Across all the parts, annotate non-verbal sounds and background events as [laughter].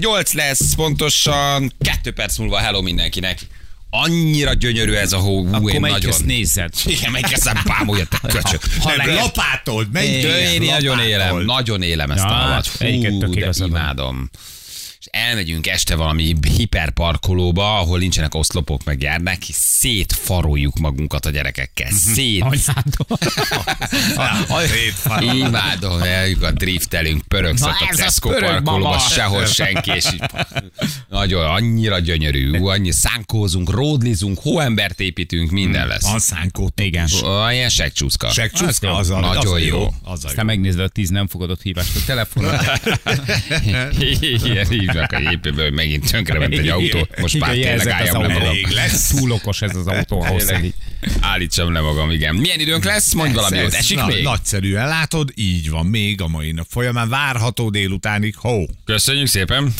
8 lesz pontosan, 2 perc múlva hello mindenkinek. Annyira gyönyörű ez a hó, hú, Akkor én nagyon... ezt nézed? Igen, melyik eszem bámulja, te köcsög. Ha Nem, lehet- lapátold, menj Én- én nagyon élem, nagyon élem ezt Ja, a havat. hát, Fú, de imádom. És elmegyünk este valami hiperparkolóba, ahol nincsenek oszlopok, meg járnák, és szétfaroljuk magunkat a gyerekekkel. Mhm. Szét. Imádom, [laughs] eljük a driftelünk, pörögsz a a Tesco parkolóba, sehol senki, és így nagyon, annyira gyönyörű, ú, annyi szánkózunk, ródlizunk, hóembert építünk, minden lesz. Van szánkót. Igen. Ilyen segcsúszka. Segcsúszka, Az az, a, Nagyon az a jó. jó. Az a. Aztán megnézed a tíz nem fogadott hívást a telefonon. [laughs] Ilyen hívnak a jépéből, hogy megint tönkrement egy autó. Most már tényleg álljam le magam. Lesz. Túl okos ez az autó ahhoz, hogy Állítsam le magam, igen. Milyen időnk lesz? Mondj valami jót. Esik Na, még? Nagyszerűen látod, így van még a mai nap folyamán. Várható délutánig hó. Köszönjük szépen.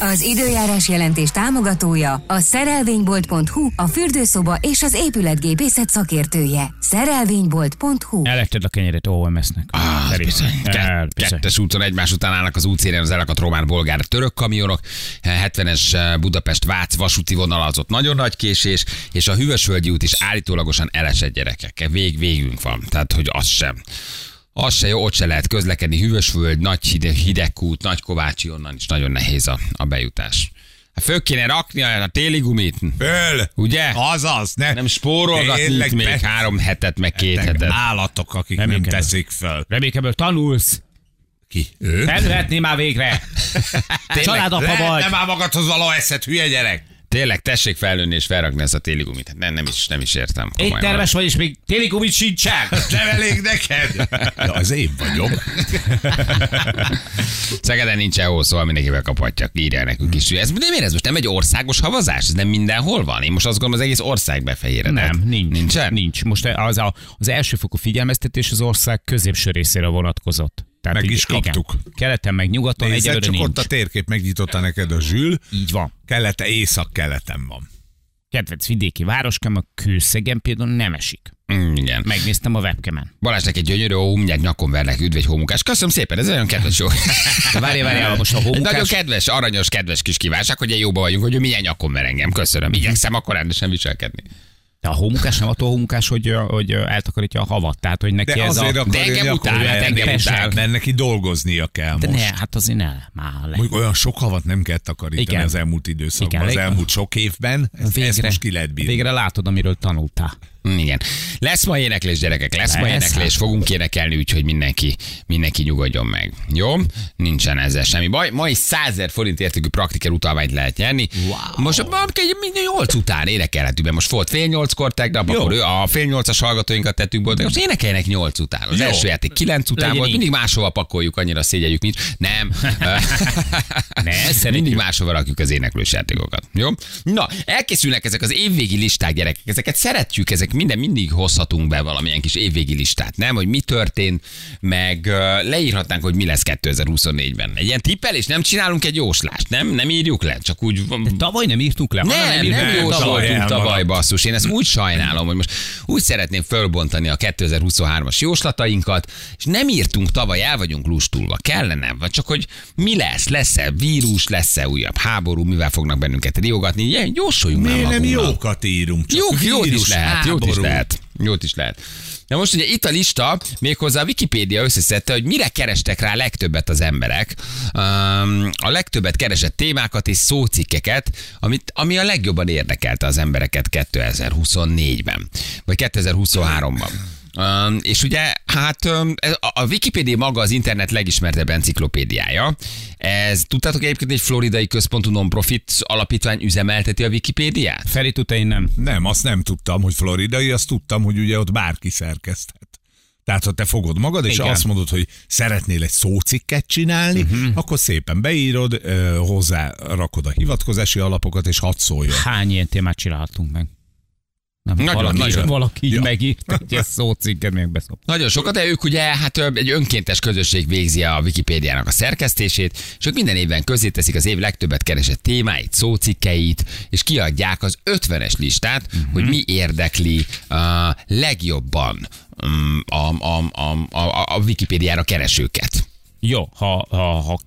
Az időjárás jelentés támogatója a szerelvénybolt.hu, a fürdőszoba és az épületgépészet szakértője. Szerelvénybolt.hu Eletted a kenyeret OMS-nek. Ah, bizony. Bizony. Kettes úton egymás után állnak az útszélen az elakadt román bolgár török kamionok, 70-es Budapest Vác vasúti vonal az ott nagyon nagy késés, és a Hűvösvölgyi út is állítólagosan elesett gyerekek. Vég, végünk van, tehát hogy az sem. Az se jó, ott se lehet közlekedni. Hűvösvölgy, nagy hideg, hidegkút, nagy kovácsi, onnan is nagyon nehéz a, a bejutás. Hát föl kéne rakni a, a téli gumit, Föl! ugye? Azaz, ne. Nem spórolgatni még be- három hetet, meg két Tényleg hetet. Állatok, akik nem Reménykedem. teszik föl. Remékeből tanulsz. Ki? Ő? Felvehetné már végre. [laughs] Családapa Lehet, vagy. nem áll magadhoz való eszed, hülye gyerek. Tényleg, tessék felnőni és felrakni ezt a téli gumit. Hát Nem, nem, is, nem is értem. komolyan. Éttermes vagy, és még téligumit sincsen. [laughs] Nem elég neked? Ja, az én vagyok. [laughs] Szegeden nincs EO, szóval mindenkivel kaphatják. Írják nekünk is. Ez, de miért ez most nem egy országos havazás? Ez nem mindenhol van? Én most azt gondolom, az egész ország befehéredett. Nem, nincs. Nincsen? Nincs. Most az, a, az elsőfokú figyelmeztetés az ország középső részére vonatkozott. Tehát Meg így- is kaptuk. Igen. Keleten meg nyugaton Nézd, egyelőre csak nincs. ott a térkép megnyitotta neked a zsül. Így van. Kelete, észak-keleten van. Kedvenc vidéki városkám, a kőszegen például nem esik. Mm, igen. Megnéztem a webkemen. Balázsnak egy gyönyörű, ó, mindjárt nyakon verlek, üdv egy hómunkás. Köszönöm szépen, ez nagyon kedves jó. De [laughs] várjál, várjál, most a Egy Nagyon homokás... kedves, aranyos, kedves kis kívánság, hogy ilyen jóba vagyunk, hogy ő milyen nyakon ver engem. Köszönöm. Igyekszem akkor rendesen viselkedni. De a homokás nem attól homokás, hogy, hogy eltakarítja a havat. Tehát, hogy neki De ez azért a... De engem utál, hát engem utál. Mert neki dolgoznia kell De most. ne, hát azért ne, már le. Mondjuk olyan sok havat nem kell takarítani Igen. az elmúlt időszakban, Igen, az elmúlt sok évben. Ezt, ezt most ki lehet bírni. végre látod, amiről tanultál. Igen. Lesz ma éneklés, gyerekek, lesz, ma Lesz, éneklés, hát. fogunk énekelni, úgyhogy mindenki, mindenki nyugodjon meg. Jó? Nincsen ezzel semmi baj. Ma is 100 000 forint értékű praktiker utalványt lehet nyerni. Wow. Most minden 8 után énekelhetünk be. Most volt fél 8-kor tegnap, Jó. akkor ő- a fél 8-as hallgatóinkat tettük de most énekeljenek 8 után. Az Jó. első játék 9 után Legyen volt, mindig máshova pakoljuk, annyira szégyeljük nincs. Nem. [laughs] Ne, [laughs] mindig máshova rakjuk az éneklős játékokat. Jó? Na, elkészülnek ezek az évvégi listák, gyerekek. Ezeket szeretjük, ezek minden mindig hozhatunk be valamilyen kis évvégi listát, nem? Hogy mi történt, meg leírhatnánk, hogy mi lesz 2024-ben. Egy ilyen tippelés, nem csinálunk egy jóslást, nem? Nem írjuk le, csak úgy Tavaly nem írtuk le. hanem nem, írtuk nem jósoltunk tavaly basszus. Én ezt úgy sajnálom, hogy most úgy szeretném fölbontani a 2023-as jóslatainkat, és nem írtunk tavaly, el vagyunk lustulva. Kellene, vagy csak hogy mi lesz, lesz-e vírus, lesz-e újabb háború, mivel fognak bennünket riogatni. Ilyen, Jósoljunk Miért nem magunknak. jókat írunk? Csak Jó, jót is lehet, jót is háború. lehet. Jót is lehet. Na most ugye itt a lista, méghozzá a Wikipédia összeszedte, hogy mire kerestek rá legtöbbet az emberek. Um, a legtöbbet keresett témákat és szócikkeket, amit, ami a legjobban érdekelte az embereket 2024-ben, vagy 2023-ban. Um, és ugye, hát um, a, Wikipédia maga az internet legismertebb enciklopédiája. Ez, tudtátok egyébként, hogy egy floridai központú non-profit alapítvány üzemelteti a Wikipédiát? Feri tudta, én nem. Nem, azt nem tudtam, hogy floridai, azt tudtam, hogy ugye ott bárki szerkeszthet. Tehát, ha te fogod magad, és Igen. azt mondod, hogy szeretnél egy szócikket csinálni, uh-huh. akkor szépen beírod, hozzá rakod a hivatkozási alapokat, és hadd szóljon. Hány ilyen témát csinálhatunk meg? Nem, Nagyon, valaki, nagyon. valaki Ja. megírt egy szócikket, még beszop. Nagyon sokat, de ők ugye hát egy önkéntes közösség végzi a Wikipédiának a szerkesztését, és ők minden évben közé teszik az év legtöbbet keresett témáit, szócikkeit, és kiadják az 50-es listát, uh-huh. hogy mi érdekli uh, legjobban um, a, a, a, a, a Wikipédiára keresőket. Jó, ha, ha, ha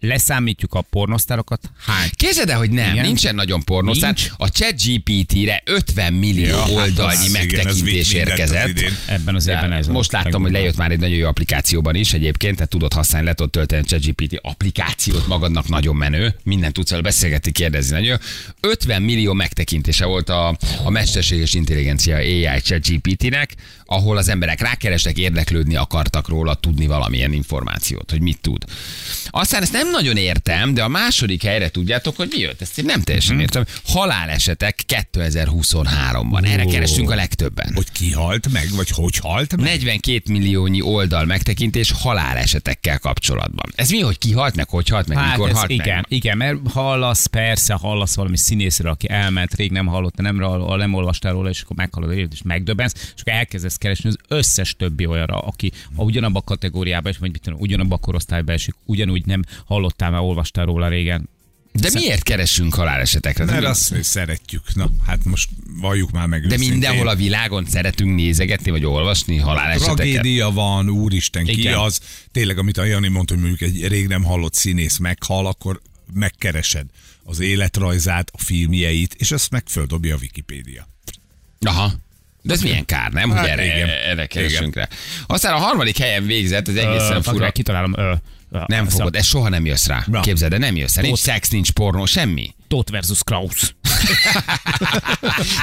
leszámítjuk a pornosztárokat, hány? Képzeld el, hogy nem, Igen. nincsen nagyon pornósztár. Nincs. A ChatGPT-re 50 millió Ja, hát oldalnyi igen, az megtekintés az érkezett. Ebben az évben ez Most láttam, hogy lejött már egy nagyon jó applikációban is egyébként, tehát tudod használni, le tudod tölteni a ChatGPT applikációt magadnak nagyon menő, minden tudsz vele beszélgetni, kérdezni nagyon. 50 millió megtekintése volt a, a mesterséges intelligencia AI ChatGPT-nek, ahol az emberek rákerestek, érdeklődni akartak róla, tudni valamilyen információt, hogy mit tud. Aztán ezt nem nagyon értem, de a második helyre tudjátok, hogy mi jött. Ezt én nem teljesen értem. Halálesetek 2023-ban. Erre kerestünk a legtöbben. Hogy ki halt meg, vagy hogy halt meg? 42 milliónyi oldal megtekintés halálesetekkel kapcsolatban. Ez mi, hogy ki halt meg, hogy halt meg, Hát mikor halt igen, meg? igen, mert hallasz, persze, hallasz valami színészről, aki elment, rég nem hallotta, nem, nem olvastál róla, és akkor meghallod a és megdöbbensz, és akkor elkezdesz keresni az összes többi olyanra, aki a ugyanabba a kategóriába, és vagy mit tudom, ugyanabba a korosztályba esik, ugyanúgy nem hallottál, mert olvastál róla régen. De miért keresünk halálesetekre? Mert azt hogy szeretjük. Na, hát most valljuk már meg de mindenhol a világon szeretünk nézegetni, vagy olvasni haláleseteket. Tragédia van, úristen, ki Igen. az. Tényleg, amit a Jani mondta, hogy mondjuk egy rég nem hallott színész meghal, akkor megkeresed az életrajzát, a filmjeit, és azt meg földobja a Wikipédia. Aha. De ez milyen kár, nem? Hogy Hát erre, igen. erre keresünk rá. Aztán a harmadik helyen végzett, az egészen Ö, fura. Kitalálom. Ö, Nem ez fogod, ez soha nem jössz rá. Na. Képzeld, de nem jössz rá. Nincs szex, nincs pornó, semmi. Tóth versus Kraus.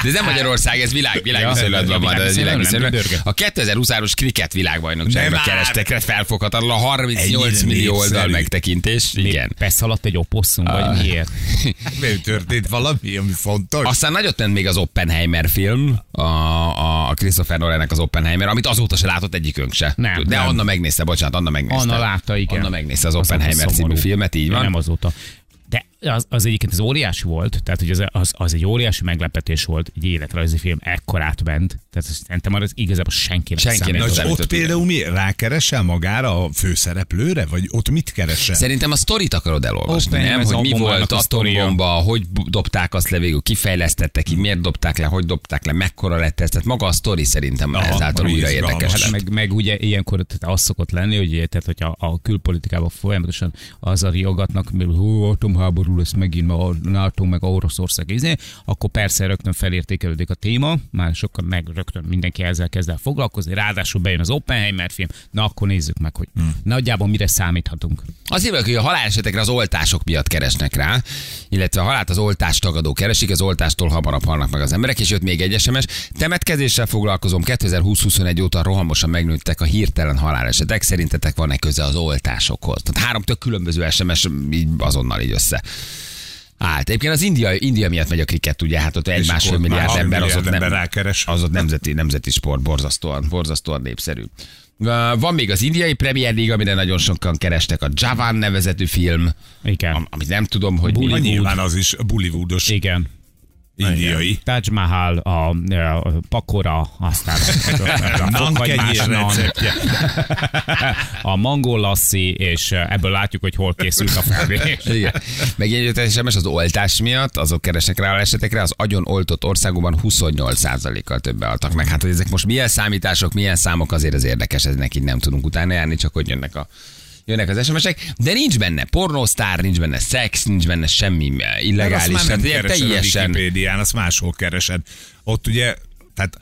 De ez nem Magyarország, ez világ, világviszonylatban Ja, van. Ez világviszonylatban, A 2023-as kriket világbajnokságra Nem kerestek rá felfoghatatlan a 38 Ennyire millió népszerű. oldal megtekintés. Igen. Persze alatt egy oposszum, vagy miért? [laughs] Mi történt valami, ami fontos? Aztán nagyot ment még az Oppenheimer film, a Christopher Nolannek az Oppenheimer, amit azóta se látott egyikünk se. Nem, De nem. Anna megnézte, bocsánat, Anna megnézte. Anna látta, igen. Anna megnézte az Azóta Oppenheimer című filmet, így van. Nem azóta. Az, az egyébként az óriási volt, tehát hogy az, az, az egy óriási meglepetés volt, egy életrajzi film ekkorát ment, tehát szerintem arra az igazából senki nem Senki nem számított, ott például mi rákeresel magára a főszereplőre, vagy ott mit keresel? Szerintem a sztorit akarod elolvasni, Ott nem? ez Hogy mi volt a atombomba, hogy dobták azt le végül, kifejlesztettek ki, miért dobták le, hogy dobták le, mekkora lett ez. Tehát maga a sztori szerintem Aha, ezáltal újra érdekes Hát lett. meg, meg ugye ilyenkor tehát az szokott lenni, hogy tehát, hogyha a külpolitikában folyamatosan az a riogatnak, mert hú, atomháború lesz megint, mert a NATO meg a Oroszország izé, akkor persze rögtön felértékelődik a téma, már sokkal meg rögtön mindenki ezzel kezd el foglalkozni, ráadásul bejön az Oppenheimer film, na akkor nézzük meg, hogy Hmm. nagyjából mire számíthatunk. Azért vagyok, hogy a halálesetekre az oltások miatt keresnek rá, illetve a halált az oltás tagadó keresik, az oltástól hamarabb halnak meg az emberek, és jött még egy SMS. Temetkezéssel foglalkozom, 2020-21 óta rohamosan megnőttek a hirtelen halálesetek. Szerintetek van-e köze az oltásokhoz? Tehát három tök különböző SMS így azonnal így össze. Állt. Egyébként az India, India miatt megy a kriket, ugye, hát ott egy másfél milliárd ember, az ott, nem, rákeres. az ott nemzeti, nemzeti sport, borzasztóan, borzasztóan népszerű. Van még az indiai Premier League, amire nagyon sokan kerestek, a Javan nevezetű film, Igen. am- amit nem tudom, hogy mi. Na, nyilván az is Bollywoodos Igen. Indiai. Taj Mahal, a, a Pakora, aztán [laughs] a receptje. [laughs] a mangol lasszi, és ebből látjuk, hogy hol készült a felmérés. [laughs] Igen. Egy SMS az oltás miatt, azok keresnek rá a esetekre, az agyon oltott országokban 28%-kal többen haltak meg. Hát, hogy ezek most milyen számítások, milyen számok, azért az érdekes, eznek így nem tudunk utána járni, csak hogy jönnek a jönnek az SMS-ek, de nincs benne pornósztár, nincs benne szex, nincs benne semmi Mert azt illegális. már nem Tehát teljesen... a Wikipédián, azt máshol keresed. Ott ugye, tehát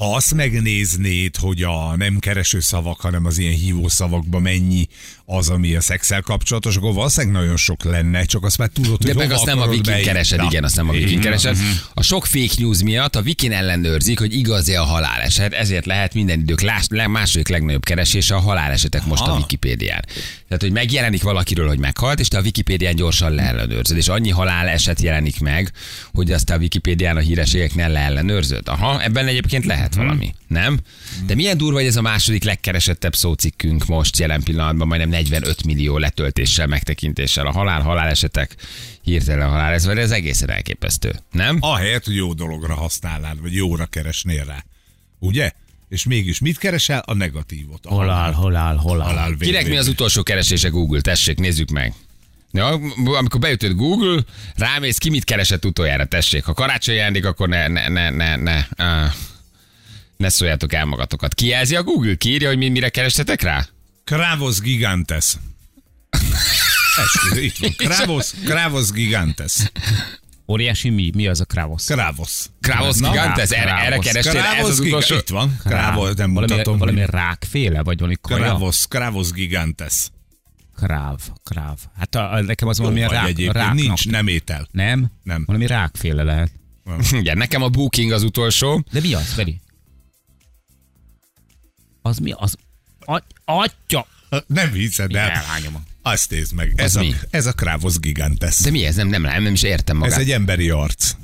ha azt megnéznéd, hogy a nem kereső szavak, hanem az ilyen hívó szavakban mennyi az, ami a szexel kapcsolatos, akkor valószínűleg nagyon sok lenne, csak azt már tudod, De hogy meg hova azt nem a Wikin beírni. keresed, igen, azt nem a Wikin keresed. A sok fake news miatt a Wikin ellenőrzik, hogy igaz-e a haláleset, ezért lehet minden idők lás, második legnagyobb keresése a halálesetek most a. Wikipédián. Tehát, hogy megjelenik valakiről, hogy meghalt, és te a Wikipédián gyorsan leellenőrzöd, és annyi haláleset jelenik meg, hogy azt a Wikipédián a hírességeknél leellenőrzöd. Aha, ebben egyébként lehet valami, nem? De milyen durva, hogy ez a második legkeresettebb szócikkünk most jelen pillanatban, majdnem 45 millió letöltéssel, megtekintéssel. A halál, halálesetek, hirtelen halál, ez, ez egészen elképesztő, nem? Ahelyett, hogy jó dologra használnád, vagy jóra keresnél rá. Ugye? És mégis mit keresel? A negatívot. A áll, hol áll. halál Kinek mi az utolsó keresése Google? Tessék, nézzük meg. Ja, amikor beütöd Google, rámész, ki mit keresett utoljára, tessék. Ha karácsony ajándék, akkor ne, ne, ne, ne, ne, uh, ne szóljátok el magatokat. Ki jelzi a Google? Ki írja, hogy mi, mire kerestetek rá? Kravos gigantes. [laughs] Esküvő, itt van. Kravosz, Kravosz gigantes. Óriási mi? Mi az a krávosz? Kravosz. Kravosz Na, gigantes, erre, erre kerestél, ez Kravosz az utolsó. gigantes. Itt van. Kravosz, nem valami, mutatom. valami rákféle, vagy valami kaja? Kravosz, Kravosz gigantes. Kráv, kráv. Hát a, a, nekem az Jó valami rák, egyébként, ráknak. nincs, nem étel. Nem? Nem. Valami rákféle lehet. [laughs] Igen, nekem a booking az utolsó. De mi az, Feri? Az mi? Az... Aty- Atya! Nem hiszed el. Elhányom. Azt nézd meg. Ez a, ez a Kravosz gigantes. De mi ez? Nem, nem, nem, nem is értem magát. Ez egy emberi arc.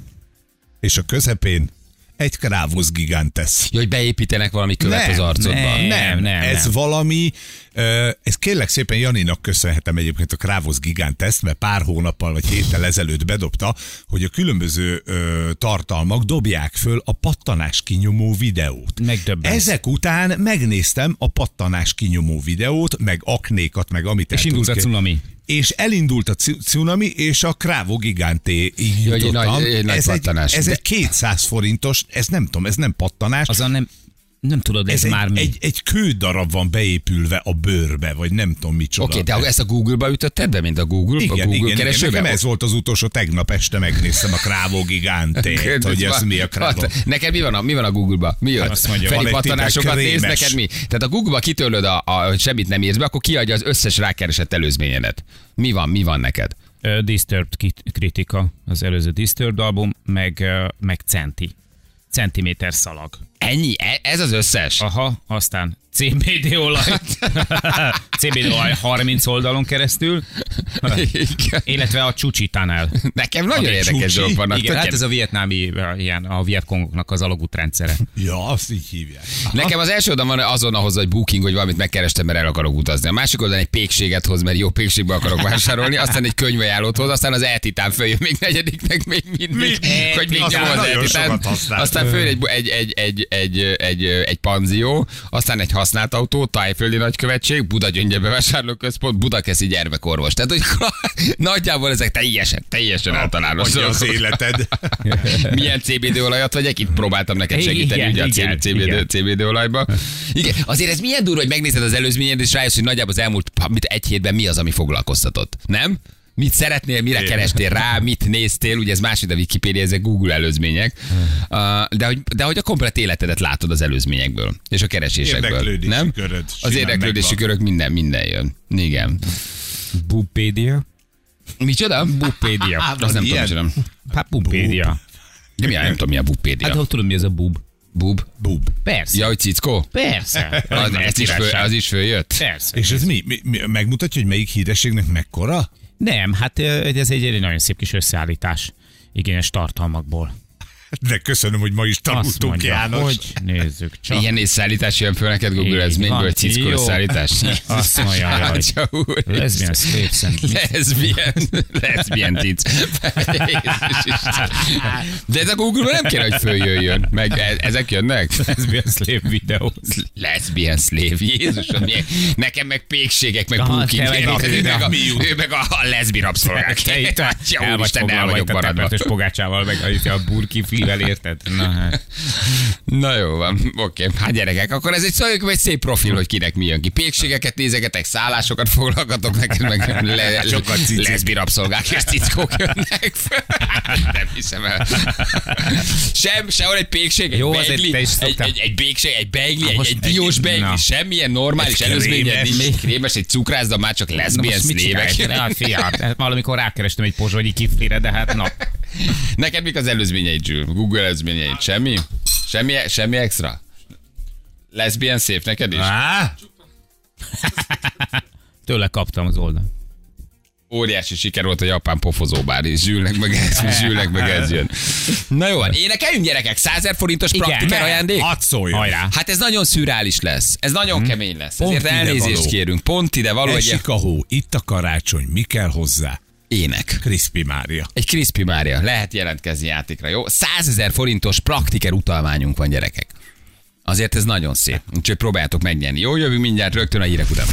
És a közepén egy Kravosz gigantes. Jó, hogy beépítenek valami követ Nem, az arcodba. nem. Nem, nem, ez nem. valami, ez kérlek szépen Janinak köszönhetem egyébként a Kravosz Gigant ezt, mert pár hónappal vagy héttel ezelőtt bedobta, hogy a különböző tartalmak dobják föl a pattanás kinyomó videót. Megdöbbensz. Ezek után megnéztem a pattanás kinyomó videót, meg aknékat, meg amit És indult a cunami. És elindult a cunami, és a Krávó Giganté így jutottam. nagy- nagy ez, egy, ez De- egy 200 forintos, ez nem tudom, ez nem pattanás, Azon nem, nem tudod, ez, ez egy, már mi. egy, egy kődarab van beépülve a bőrbe, vagy nem tudom micsoda. Oké, de ezt a Google-ba ütötted be, mint a Google, a igen, Google igen, igen, keresőbe? nekem ez volt az utolsó, tegnap este megnéztem a Krávó Gigantét, hogy ez mi a Krávó. Hat- Neked mi van a, mi van a Google-ba? Mi jött? Azt mondja, pattanásokat néz, neked mi? Tehát a Google-ba kitörlöd, a, a, hogy semmit nem írsz be, akkor kiadja az összes rákeresett előzményedet. Mi van, mi van neked? Ö, Disturbed kritika, az előző Disturbed album, meg, ö, meg centi. Centiméter szalag. Ennyi? E- Ez az összes? Aha, aztán CBD olaj. [laughs] CBD olaj 30 oldalon keresztül, Igen. illetve a Csucsi Tunnel. Nekem nagyon érdekes dolgok vannak. Igen, hát ez a vietnámi, ö, ilyen, a vietkongoknak az alagútrendszere. Ja, azt így hívják. Nekem az első oldalon van azon ahhoz, hogy booking, hogy valamit megkerestem, mert el akarok utazni. A másik oldalon egy pékséget hoz, mert jó pékségbe akarok vásárolni, aztán egy könyvajánlót hoz, aztán az eltitán följön még negyediknek még mindig, Mi? hogy még Aztán jó az eltitán. Aztán föl egy, egy, egy, egy, egy, egy, egy panzió, aztán egy használt autó, Tájföldi Nagykövetség, Buda Gyöngye bevásárlóközpont, Budakeszi gyermekorvos. Tehát, hogy [laughs] nagyjából ezek teljesen, teljesen általános Adja az [laughs] életed. Milyen CBD olajat vegyek? Itt próbáltam neked Igen, segíteni ugye a igen, CBD, igen. CBD olajba. Igen, azért ez milyen durva, hogy megnézed az előzményed, és rájössz, hogy nagyjából az elmúlt mit, egy hétben mi az, ami foglalkoztatott. Nem? Mit szeretnél, mire kerestél rá, mit néztél, ugye ez más, mint a Wikipédia, ezek Google előzmények. Uh, de, hogy, de hogy a komplet életedet látod az előzményekből, és a keresésekből. Érdeklődési nem? köröd Az érdeklődési megvan. körök minden, minden jön. Igen. Bupédia? Micsoda? Bupédia. Á, Azt nem tudom, ilyen? micsoda. Hát bupédia. De mi, nem tudom, mi a bupédia. Hát hogy tudod, mi ez a bub? Bub. Bub. Persze. Ja, hogy cickó? Persze. Az, ez, is föl, az is följött? Persze. És ez mi? mi, mi megmutatja, hogy melyik hírességnek mekkora? Nem, hát ez egy, egy nagyon szép kis összeállítás igényes tartalmakból. De köszönöm, hogy ma is tanultunk, mondja, János. hogy nézzük csak. Ilyen és szállítás jön föl neked Google Így ezményből, van. cickó Jó. szállítás. Azt mondja, úr. lesbian slaves and Lesbian, lesbian Isten. De ez a Google-ban nem kéne, hogy följöjjön. Meg e- ezek jönnek? lesbian slave videó. Lesbian slave, Jézusom, milyen- nekem meg pékségek, meg booking, te meg ő meg a, a, a leszbi rabszolgák. Te itt el vagy el foglalva a maradva. temetős pogácsával, meg a, a burki flivel érted? Na, hát. Na jó van, oké. Hát gyerekek, akkor ez egy szóval egy szép profil, hogy kinek mi jön ki. Pékségeket nézegetek, szállásokat foglalgatok neked, meg le, Sokat leszbi rabszolgák és cickók jönnek föl. Nem hiszem el. Sem, sehol egy pékség, egy Jó, beigli, egy, egy, egy békség, egy beigli, egy, egy diós beigli, na. semmilyen normális krémes. nincs. Krémes, egy cukrászda, már csak mit szlévek. Hát fiam, hát valamikor rákerestem egy pozsonyi kiflire, de hát na. Neked mik az előzményeid, Jules? Google előzményeid? Semmi? Semmi, semmi extra? Lesbian szép neked is? Á, Tőle kaptam az oldal. Óriási siker volt a japán pofozóbár, és zsülnek meg ez, zsülnek meg ez jön. Na jó van, énekeljünk gyerekek, 100 000 forintos Igen. praktiker ajándék? hadd szóljon. Hajrá. Hát ez nagyon szürreális lesz. Ez nagyon kemény lesz. Pont Ezért elnézést való. kérünk. Pont ide való Esik a hó, itt a karácsony, mi kell hozzá? Ének. Crispy Mária. Egy Crispy Mária. Lehet jelentkezni játékra, jó? 100 ezer forintos praktiker utalványunk van, gyerekek. Azért ez nagyon szép. Úgyhogy próbáljátok megnyerni. Jó, jövünk mindjárt rögtön a hírek után.